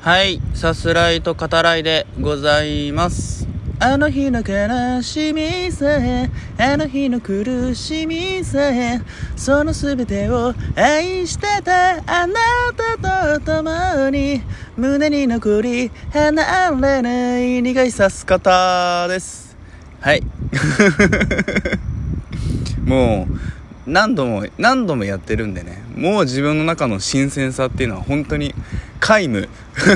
はい、さすらいと語らいでございます。あの日の悲しみさえ、あの日の苦しみさえ、その全てを愛してたあなたと共に、胸に残り離れない苦い刺す方です。はい。もう、何度も何度もやってるんでね。もう自分の中の新鮮さっていうのは本当に皆無。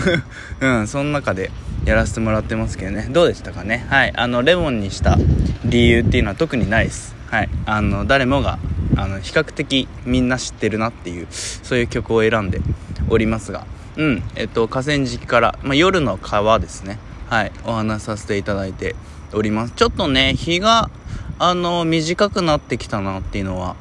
うんその中でやらせてもらってますけどね。どうでしたかね？はい。あのレモンにした理由っていうのは特にないです。はい。あの誰もがあの比較的みんな知ってるなっていうそういう曲を選んでおりますが。うん。えっと河川敷から、まあ、夜の川ですね。はい。お話しさせていただいております。ちょっとね日があの短くなってきたなっていうのは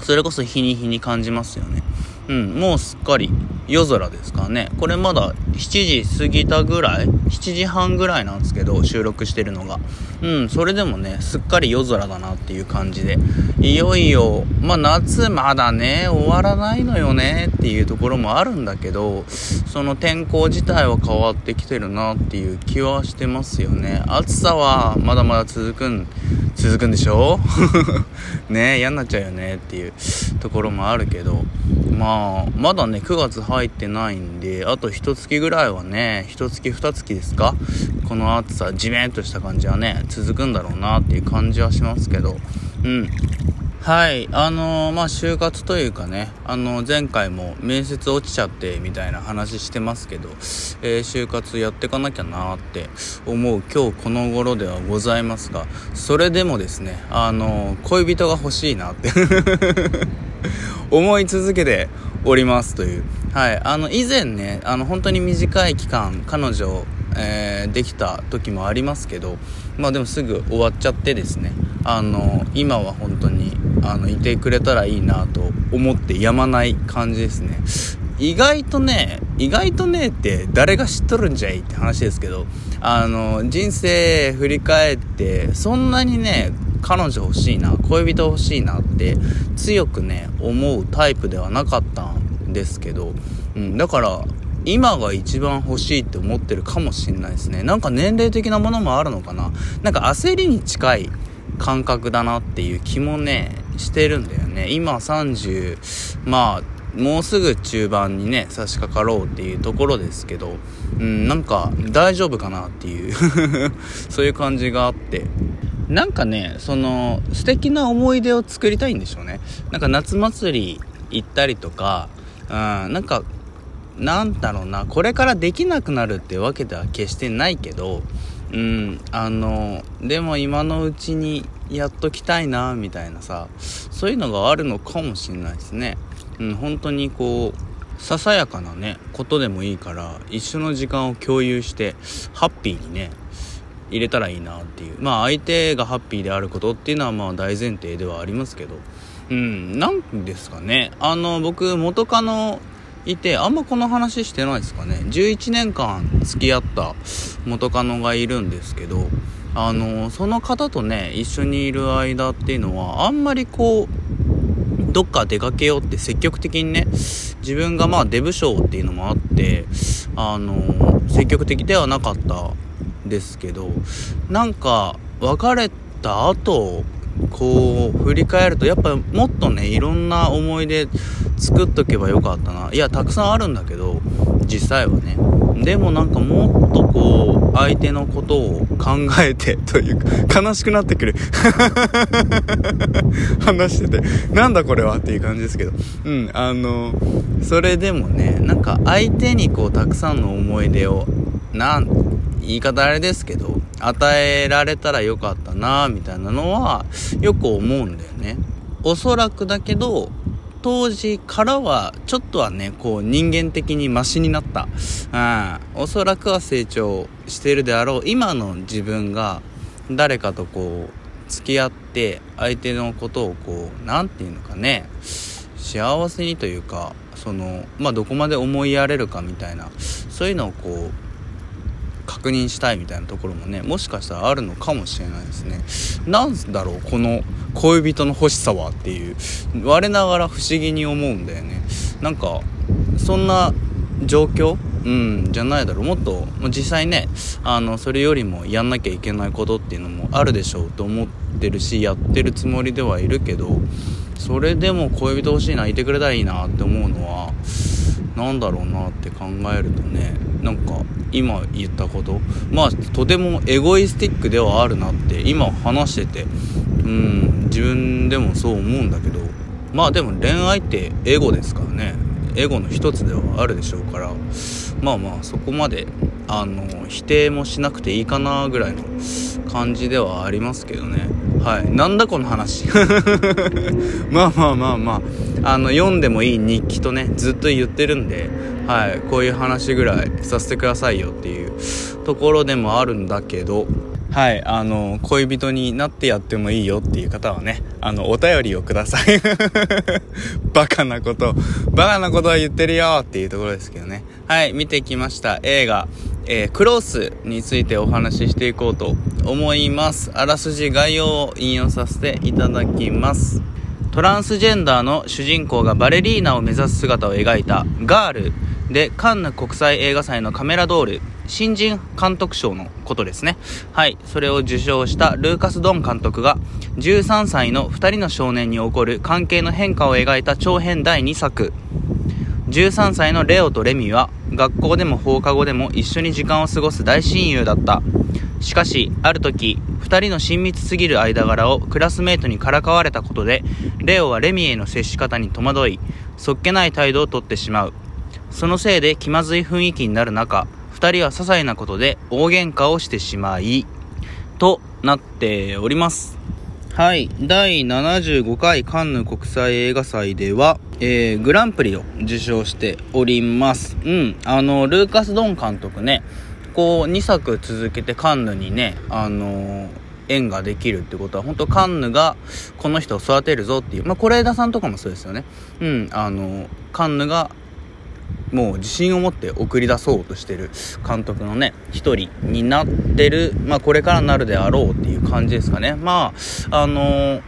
それこそ日に日に感じますよね。うんもうすっかり。夜空ですかね。これまだ7時過ぎたぐらい？7時半ぐらいなんですけど収録してるのが。うんそれでもねすっかり夜空だなっていう感じで。いよいよまあ夏まだね終わらないのよねっていうところもあるんだけどその天候自体は変わってきてるなっていう気はしてますよね。暑さはまだまだ続くん続くんでしょ？ね嫌になっちゃうよねっていうところもあるけど。まあまだね9月入ってないんであと一月ぐらいはね一月二月ですか？この暑さじめっとした感じはね続くんだろうなっていう感じはしますけど。うん。はいあのー、まあ就活というかねあのー、前回も面接落ちちゃってみたいな話してますけど、えー、就活やってかなきゃなって思う今日この頃ではございますがそれでもですねあの恋人が欲しいなって。思い続けておりますという。はい。あの以前ねあの本当に短い期間彼女えー、できた時もありますけどまあでもすぐ終わっちゃってですねあの今は本当にあのいてくれたらいいなと思ってやまない感じですね。意外とね意外とねって誰が知っとるんじゃいって話ですけどあの人生振り返ってそんなにね彼女欲しいな恋人欲しいなって強くね思うタイプではなかったんですけど、うん、だから今が一番欲しいって思ってるかもしんないですね。なんか年齢的なものもあるのかな。なんか焦りに近い感覚だなっていう気もねしてるんだよね。今30まあもうすぐ中盤にね差し掛かろうっていうところですけどうんなんか大丈夫かなっていう そういう感じがあって。なんかねその素敵な思い出を作りたいんでしょうね。なんか夏祭り行ったりとかうんなんかなんだろうなこれからできなくなるってわけでは決してないけどうんあのでも今のうちにやっときたいなみたいなさそういうのがあるのかもしれないですね。うん本当にこうささやかなねことでもいいから一緒の時間を共有してハッピーにね入れたらいいなっていう。まあ相手がハッピーであることっていうのはまあ大前提ではありますけど。うんなんですかね。あの僕元カノいてあんまこの話してないですかね。11年間付き合った元カノがいるんですけどあのその方とね一緒にいる間っていうのはあんまりこうどっか出かけようって積極的にね自分がまあデブ賞っていうのもあってあの積極的ではなかったですけどなんか別れた後こう振り返るとやっぱもっとねいろんな思い出作っとけばよかったな。いやたくさんあるんだけど実際はね。でもなんかもっとこう相手のことを考えて というか悲しくなってくる。話しててなんだこれはっていう感じですけど。うんあのそれでもねなんか相手にこうたくさんの思い出をなん言い方あれですけど与えられたらよかったなみたいなのはよく思うんだよね。おそらくだけど当時からはちょっとはねこう人間的にマシになった。うん。おそらくは成長してるであろう。今の自分が誰かとこう付き合って相手のことをこう何て言うのかね幸せにというかそのまあどこまで思いやれるかみたいなそういうのをこう確認したいみたいなところもねもしかしたらあるのかもしれないですね。なんだろうこの恋人の欲しさはっていう。我ながら不思議に思うんだよね。なんかそんな状況？うんじゃないだろう。もっと実際ねあのそれよりもやんなきゃいけないことっていうのもあるでしょうと思ってるしやってるつもりではいるけどそれでも恋人欲しいないてくれたらいいなって思うのは何だろうなって考えるとねなんか今言ったこと？まあとてもエゴイスティックではあるなって今話してて。うん自分でもそう思うんだけど。まあでも恋愛ってエゴですからね。エゴの一つではあるでしょうから。まあまあそこまであの否定もしなくていいかなぐらいの感じではありますけどね。はい。なんだこの話？まあまあまあまあ。あの読んでもいい日記とねずっと言ってるんではいこういう話ぐらいさせてくださいよっていうところでもあるんだけどはいあの恋人になってやってもいいよっていう方はねあのお便りをください バカなことバカなことは言ってるよっていうところですけどねはい見てきました映画えー、クロースについてお話ししていこうと思います。あらすじ概要を引用させていただきます。トランスジェンダーの主人公がバレリーナを目指す姿を描いたガールでカンヌ国際映画祭のカメラドール新人監督賞のことですね。はい。それを受賞したルーカス・ドン監督が13歳の2人の少年に起こる関係の変化を描いた長編第2作。13歳のレオとレミは学校でも放課後でも一緒に時間を過ごす大親友だった。しかしある時2人の親密すぎる間柄をクラスメートにからかわれたことでレオはレミへの接し方に戸惑いそっけない態度をとってしまう。そのせいで気まずい雰囲気になる中2人は些細なことで大喧嘩をしてしまいとなっております。はい。第75回カンヌ国際映画祭では、えー、グランプリを受賞しております。うん。あの、ルーカス・ドン監督ね、こう、2作続けてカンヌにね、あのー、縁ができるってことは、本当カンヌがこの人を育てるぞっていう、まあ、是枝さんとかもそうですよね。うん。あの、カンヌがもう自信を持って送り出そうとしてる監督のね一人になってる、まあ、これからなるであろうっていう感じですかね。まああのー、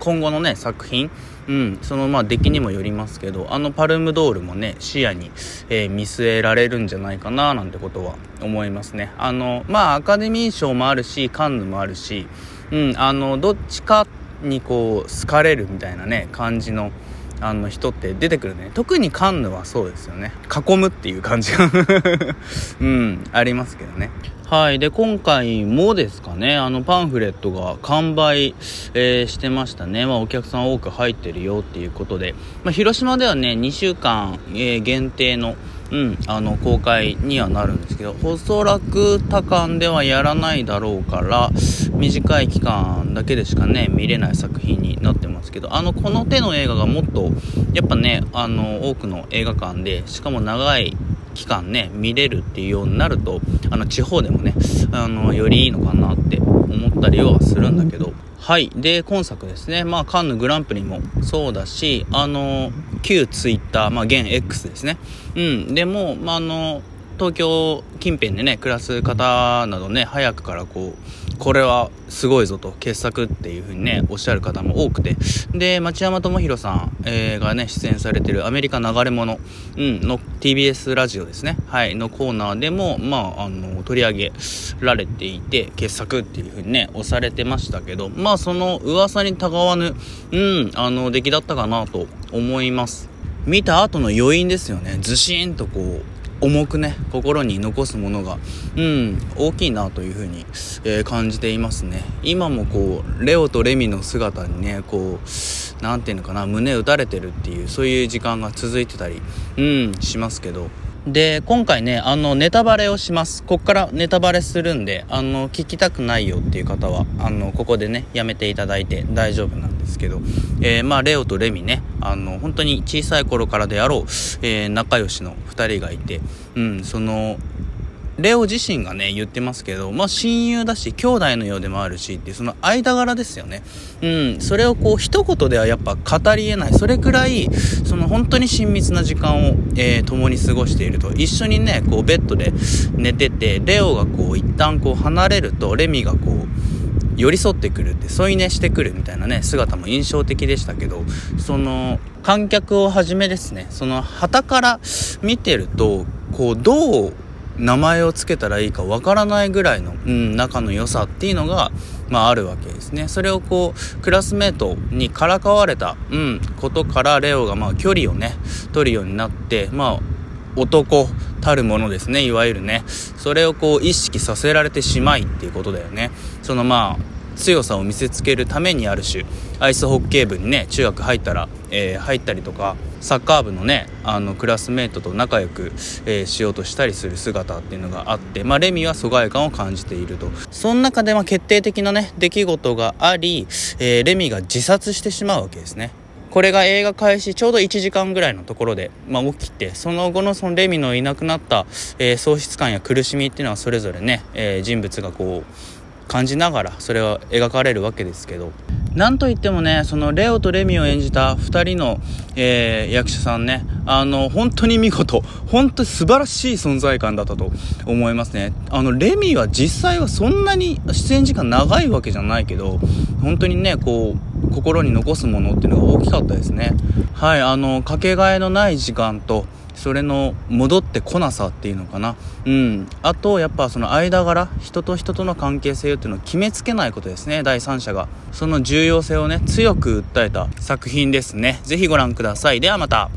今後のね作品うん、そのまあ出来にもよりますけどあのパルムドールもね視野に、えー、見据えられるんじゃないかななんてことは思いますね。あのまあアカデミー賞もあるしカンヌもあるし、うん、あのどっちかにこう好かれるみたいなね感じのあの人って出てくるね。特にカンヌはそうですよね。囲むっていう感じが。うんありますけどね。はい。で今回もですかね。あのパンフレットが完売、えー、してましたね、まあ、お客さん多く入ってるよっていうことで、まあ、広島ではね2週間、えー、限定のうん、あの公開にはなるんですけどおそらく多館ではやらないだろうから短い期間だけでしかね見れない作品になってますけどあのこの手の映画がもっとやっぱねあの多くの映画館でしかも長い期間ね見れるっていうようになるとあの地方でもねあのよりいいのかなって思ったりはするんだけどはい。で、今作ですね。まあ、カンヌグランプリもそうだし、あの、旧ツイッター、まあ、現 X ですね。うん。でも、まあ、あの、東京近辺でね、暮らす方などね、早くからこう、これはすごいぞと、傑作っていう風にね、おっしゃる方も多くて。で、町山智博さん、えー、がね、出演されてるアメリカ流れ物、うん、の TBS ラジオですね。はい、のコーナーでも、まあ、あの、取り上げられていて、傑作っていう風にね、押されてましたけど、まあ、その噂にたがわぬ、うん、あの、出来だったかなと思います。見た後の余韻ですよね。ずしんとこう、重くね心に残すものがうん大きいなというふうに、えー、感じていますね。今もこうレオとレミの姿にねこう何ていうのかな胸打たれてるっていうそういう時間が続いてたりうんしますけど。で、今回ね、あの、ネタバレをします。こっからネタバレするんで、あの、聞きたくないよっていう方は、あの、ここでね、やめていただいて大丈夫なんですけど、えー、まあ、レオとレミね、あの、本当に小さい頃からであろう、えー、仲良しの2人がいて、うん、その、レオ自身がね、言ってますけど、まあ親友だし、兄弟のようでもあるしっていう、その間柄ですよね。うん、それをこう一言ではやっぱ語り得ない。それくらい、その本当に親密な時間を、えー、共に過ごしていると。一緒にね、こうベッドで寝てて、レオがこう一旦こう離れると、レミがこう、寄り添ってくるって添い寝してくるみたいなね姿も印象的でしたけどその観客をはじめですねその旗から見てるとこうどう名前を付けたらいいかわからないぐらいの、うん、仲の良さっていうのが、まあ、あるわけですね。それをこうクラスメートにからかわれた、うん、ことからレオがまあ距離をね取るようになってまあ男たるものですね。いわゆるね。それをこう意識させられてしまいっていうことだよね。そのまあ強さを見せつけるためにある種アイスホッケー部にね中学入ったら、えー、入ったりとかサッカー部のねあのクラスメートと仲良く、えー、しようとしたりする姿っていうのがあって、まあ、レミは疎外感を感じていると。その中でま決定的なね出来事があり、えー、レミが自殺してしまうわけですね。これが映画開始ちょうど1時間ぐらいのところで、まあ、起きてその後のそのレミのいなくなった、えー、喪失感や苦しみっていうのはそれぞれね、えー、人物がこう感じながらそれは描かれるわけですけど。なんといってもねそのレオとレミを演じた2人の、えー、役者さんねあの本当に見事本当に素晴らしい存在感だったと思いますね。あのレミは実際はそんなに出演時間長いわけじゃないけど本当にねこう心に残すものっていうのが大きかったですね。はいあのかけがえのない時間とそれの戻ってこなさっていうのかな。うん。あとやっぱその間柄人と人との関係性っていうのを決めつけないことですね。第三者が。その重要性をね強く訴えた作品ですね。是非ご覧ください。ではまた。